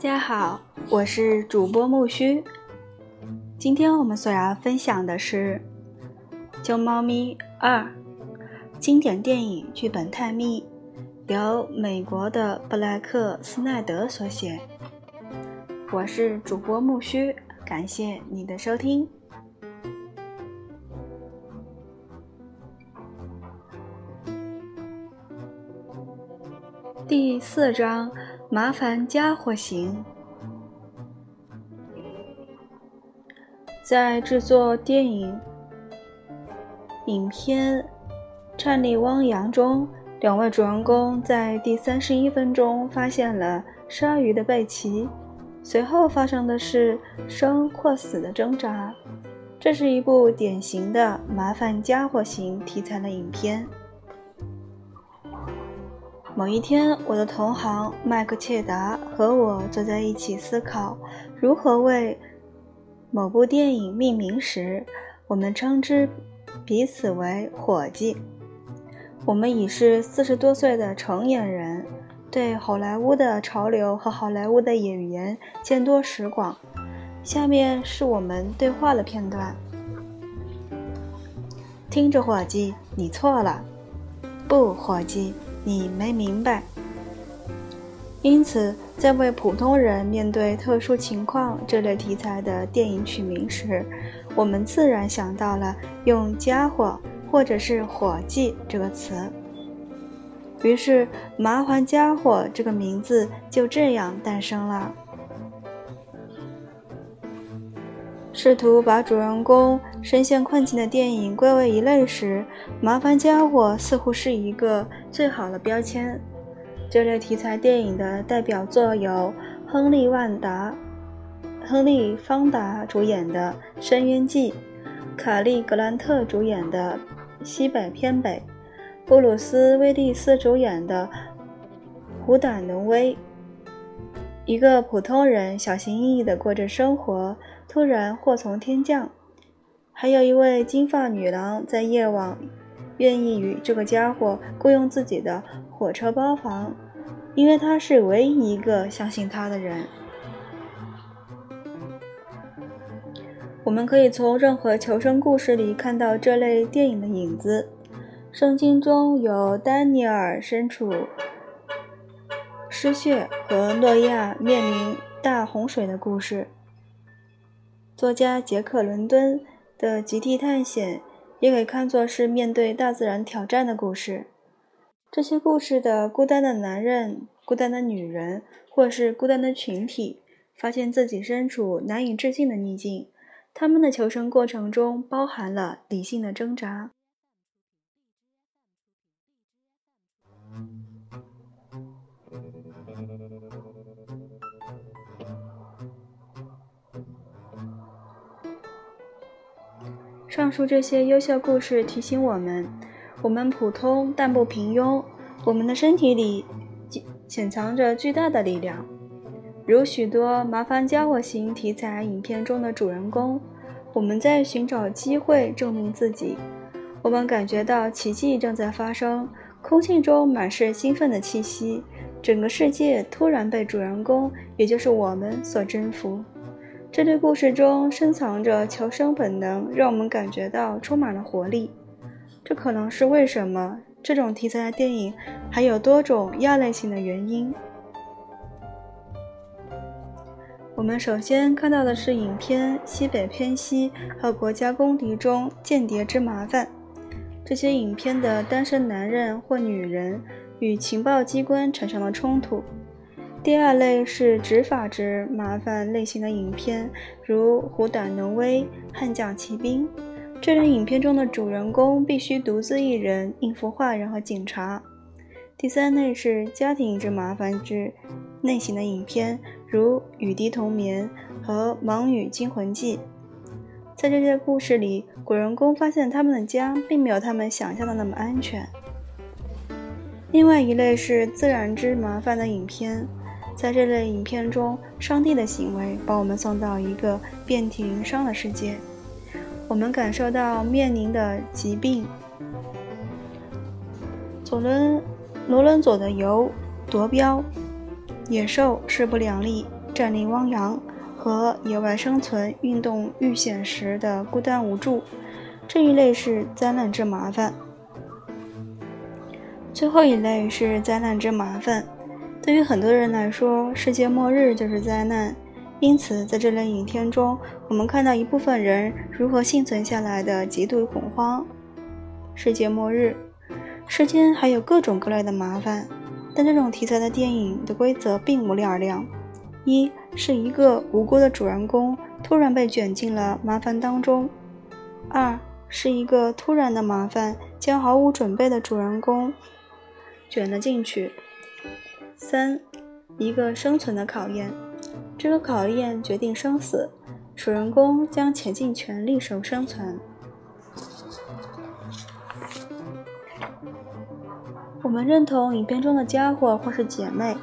大家好，我是主播木须。今天我们所要分享的是《救猫咪二》经典电影剧本探秘，由美国的布莱克斯奈德所写。我是主播木须，感谢你的收听。第四章：麻烦家伙型。在制作电影影片《颤栗汪洋》中，两位主人公在第三十一分钟发现了鲨鱼的背鳍，随后发生的是生或死的挣扎。这是一部典型的麻烦家伙型题材的影片。某一天，我的同行麦克切达和我坐在一起思考如何为。某部电影命名时，我们称之彼此为“伙计”。我们已是四十多岁的成年人，对好莱坞的潮流和好莱坞的演员见多识广。下面是我们对话的片段：听着，伙计，你错了。不，伙计，你没明白。因此，在为普通人面对特殊情况这类题材的电影取名时，我们自然想到了用“家伙”或者是“伙计”这个词。于是，“麻烦家伙”这个名字就这样诞生了。试图把主人公深陷困境的电影归为一类时，“麻烦家伙”似乎是一个最好的标签。这类题材电影的代表作有亨利·万达、亨利·方达主演的《深渊记》，卡利·格兰特主演的《西北偏北》，布鲁斯·威利斯主演的《虎胆龙威》。一个普通人小心翼翼地过着生活，突然祸从天降。还有一位金发女郎在夜晚。愿意与这个家伙雇佣自己的火车包房，因为他是唯一一个相信他的人。我们可以从任何求生故事里看到这类电影的影子。圣经中有丹尼尔身处失血和诺亚面临大洪水的故事。作家杰克·伦敦的《极地探险》。也可以看作是面对大自然挑战的故事。这些故事的孤单的男人、孤单的女人，或是孤单的群体，发现自己身处难以置信的逆境。他们的求生过程中包含了理性的挣扎。上述这些优秀故事提醒我们：我们普通但不平庸，我们的身体里潜藏着巨大的力量。如许多麻烦家伙型题材影片中的主人公，我们在寻找机会证明自己。我们感觉到奇迹正在发生，空气中满是兴奋的气息，整个世界突然被主人公，也就是我们所征服。这类故事中深藏着求生本能，让我们感觉到充满了活力。这可能是为什么这种题材的电影还有多种亚类型的原因。我们首先看到的是影片《西北偏西》和《国家公敌》中《间谍之麻烦》这些影片的单身男人或女人与情报机关产生了冲突。第二类是执法之麻烦类型的影片，如《虎胆龙威》《悍将骑兵》。这类影片中的主人公必须独自一人应付坏人和警察。第三类是家庭之麻烦之类型的影片，如《雨滴同眠》和《盲女惊魂记》。在这些故事里，主人公发现他们的家并没有他们想象的那么安全。另外一类是自然之麻烦的影片。在这类影片中，上帝的行为把我们送到一个遍体鳞伤的世界。我们感受到面临的疾病。左轮罗伦佐的油夺标，野兽势不两立，战力汪洋和野外生存运动遇险时的孤单无助。这一类是灾难之麻烦。最后一类是灾难之麻烦。对于很多人来说，世界末日就是灾难。因此，在这类影片中，我们看到一部分人如何幸存下来的极度恐慌。世界末日，世间还有各种各类的麻烦，但这种题材的电影的规则并无二量：一是一个无辜的主人公突然被卷进了麻烦当中；二是一个突然的麻烦将毫无准备的主人公卷了进去；三，一个生存的考验。这个考验决定生死，主人公将竭尽全力守生存。我们认同影片中的家伙或是姐妹，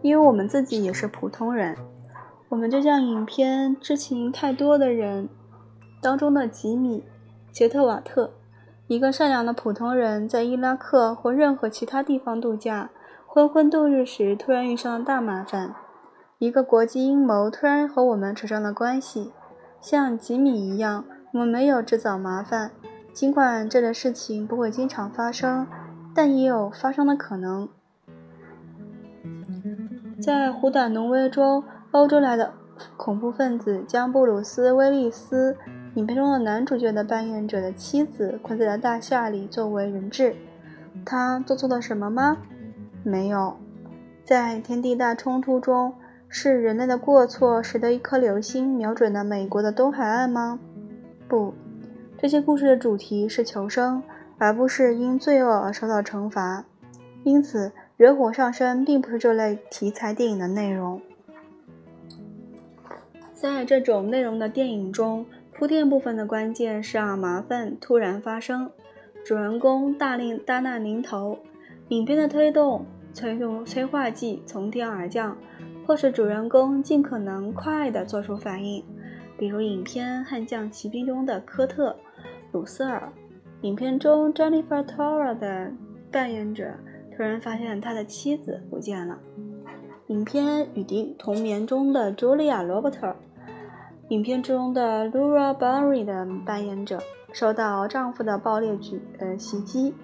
因为我们自己也是普通人。我们就像影片知情太多的人当中的吉米·杰特瓦特，一个善良的普通人，在伊拉克或任何其他地方度假，昏昏度日时，突然遇上了大麻烦。一个国际阴谋突然和我们扯上了关系，像吉米一样，我们没有制造麻烦。尽管这类事情不会经常发生，但也有发生的可能。在《虎胆龙威》中，欧洲来的恐怖分子将布鲁斯·威利斯（影片中的男主角的扮演者）的妻子困在了大厦里作为人质。他做错了什么吗？没有。在天地大冲突中。是人类的过错使得一颗流星瞄准了美国的东海岸吗？不，这些故事的主题是求生，而不是因罪恶而受到惩罚。因此，惹火上身并不是这类题材电影的内容。在这种内容的电影中，铺垫部分的关键是让麻烦突然发生，主人公大令大难临头，影片的推动催动催化剂从天而降。迫使主人公尽可能快地做出反应，比如影片《悍将骑兵》中的科特·鲁瑟尔。影片中 Jennifer Torra 的扮演者突然发现他的妻子不见了。影片《与敌同眠》中的 Julia Roberts。影片中的 Laura Barry 的扮演者受到丈夫的暴力举呃袭击。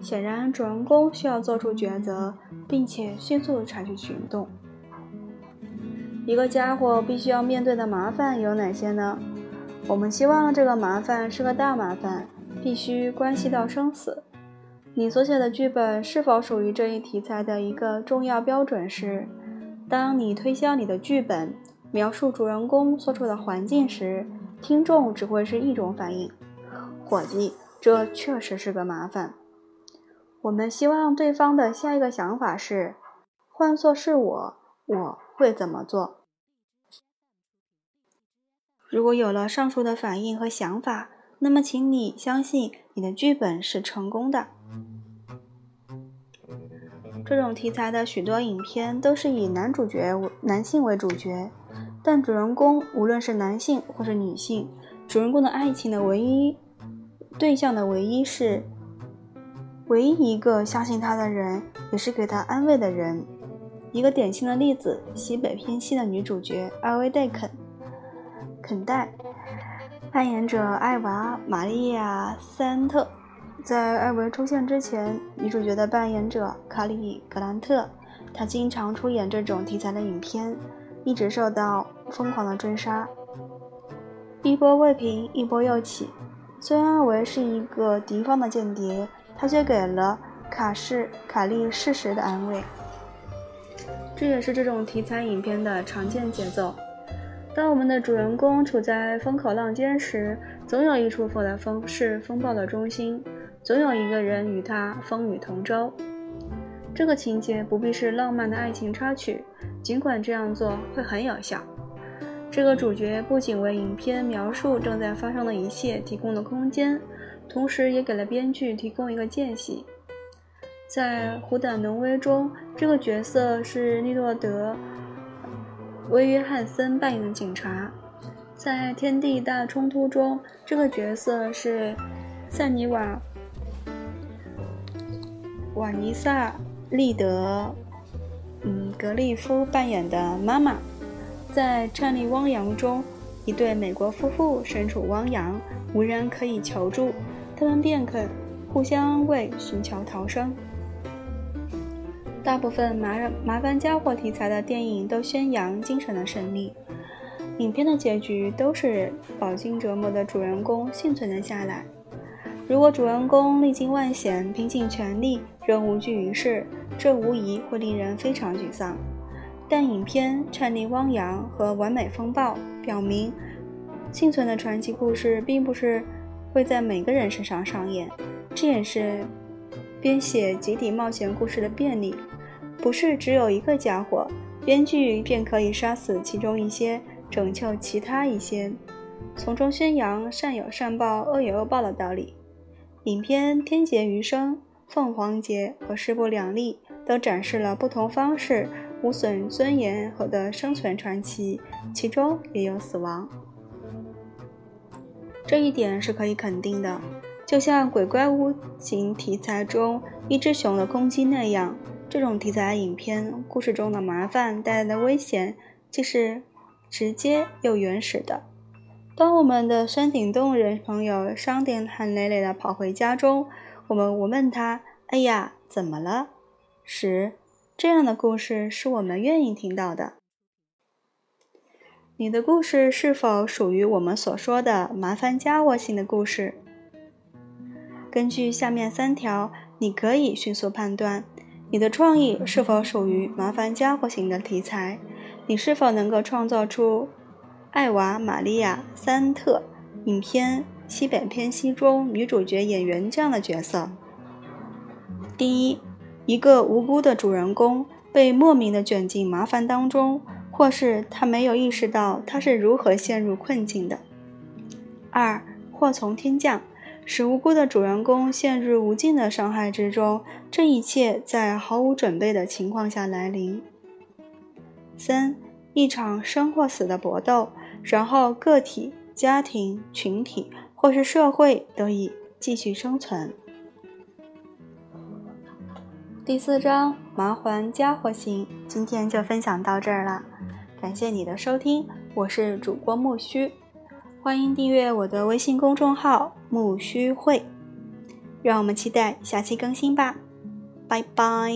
显然，主人公需要做出抉择，并且迅速采取行动。一个家伙必须要面对的麻烦有哪些呢？我们希望这个麻烦是个大麻烦，必须关系到生死。你所写的剧本是否属于这一题材的一个重要标准是：当你推销你的剧本，描述主人公所处的环境时，听众只会是一种反应。伙计，这确实是个麻烦。我们希望对方的下一个想法是：换做是我，我会怎么做？如果有了上述的反应和想法，那么请你相信你的剧本是成功的。这种题材的许多影片都是以男主角男性为主角，但主人公无论是男性或是女性，主人公的爱情的唯一对象的唯一是唯一一个相信他的人，也是给他安慰的人。一个典型的例子：西北偏西的女主角艾薇·戴肯。肯戴扮演者艾娃·玛利亚·斯恩特，在艾维出现之前，女主角的扮演者卡里·格兰特，她经常出演这种题材的影片，一直受到疯狂的追杀。一波未平，一波又起。虽然艾维是一个敌方的间谍，他却给了卡士卡利适时的安慰。这也是这种题材影片的常见节奏。当我们的主人公处在风口浪尖时，总有一处风的风是风暴的中心，总有一个人与他风雨同舟。这个情节不必是浪漫的爱情插曲，尽管这样做会很有效。这个主角不仅为影片描述正在发生的一切提供了空间，同时也给了编剧提供一个间隙。在《虎胆龙威》中，这个角色是利诺德。威约翰森扮演的警察，在《天地大冲突》中，这个角色是塞尼瓦·瓦尼萨·利德，嗯，格利夫扮演的妈妈。在《战地汪洋》中，一对美国夫妇身处汪洋，无人可以求助，他们便可互相安慰，寻求逃生。大部分麻人麻烦家伙题材的电影都宣扬精神的胜利，影片的结局都是饱经折磨的主人公幸存了下来。如果主人公历经万险，拼尽全力，仍无济于事，这无疑会令人非常沮丧。但影片《颤栗汪洋》和《完美风暴》表明，幸存的传奇故事并不是会在每个人身上上演，这也是编写集体冒险故事的便利。不是只有一个家伙，编剧便可以杀死其中一些，拯救其他一些，从中宣扬善有善报、恶有恶报的道理。影片《天劫余生》《凤凰劫》和《势不两立》都展示了不同方式。无损尊严和的生存传奇，其中也有死亡，这一点是可以肯定的。就像鬼怪物型题材中一只熊的攻击那样，这种题材影片故事中的麻烦带来的危险，既是直接又原始的。当我们的山顶洞人朋友伤痕累累地跑回家中，我们问他：“哎呀，怎么了？”时，这样的故事是我们愿意听到的。你的故事是否属于我们所说的麻烦家伙型的故事？根据下面三条，你可以迅速判断你的创意是否属于麻烦家伙型的题材。你是否能够创造出艾娃·玛利亚·三特影片《西北偏西》中女主角演员这样的角色？第一。一个无辜的主人公被莫名的卷进麻烦当中，或是他没有意识到他是如何陷入困境的。二，祸从天降，使无辜的主人公陷入无尽的伤害之中，这一切在毫无准备的情况下来临。三，一场生或死的搏斗，然后个体、家庭、群体或是社会得以继续生存。第四章麻环家伙型，今天就分享到这儿了。感谢你的收听，我是主播木须，欢迎订阅我的微信公众号木须会，让我们期待下期更新吧，拜拜。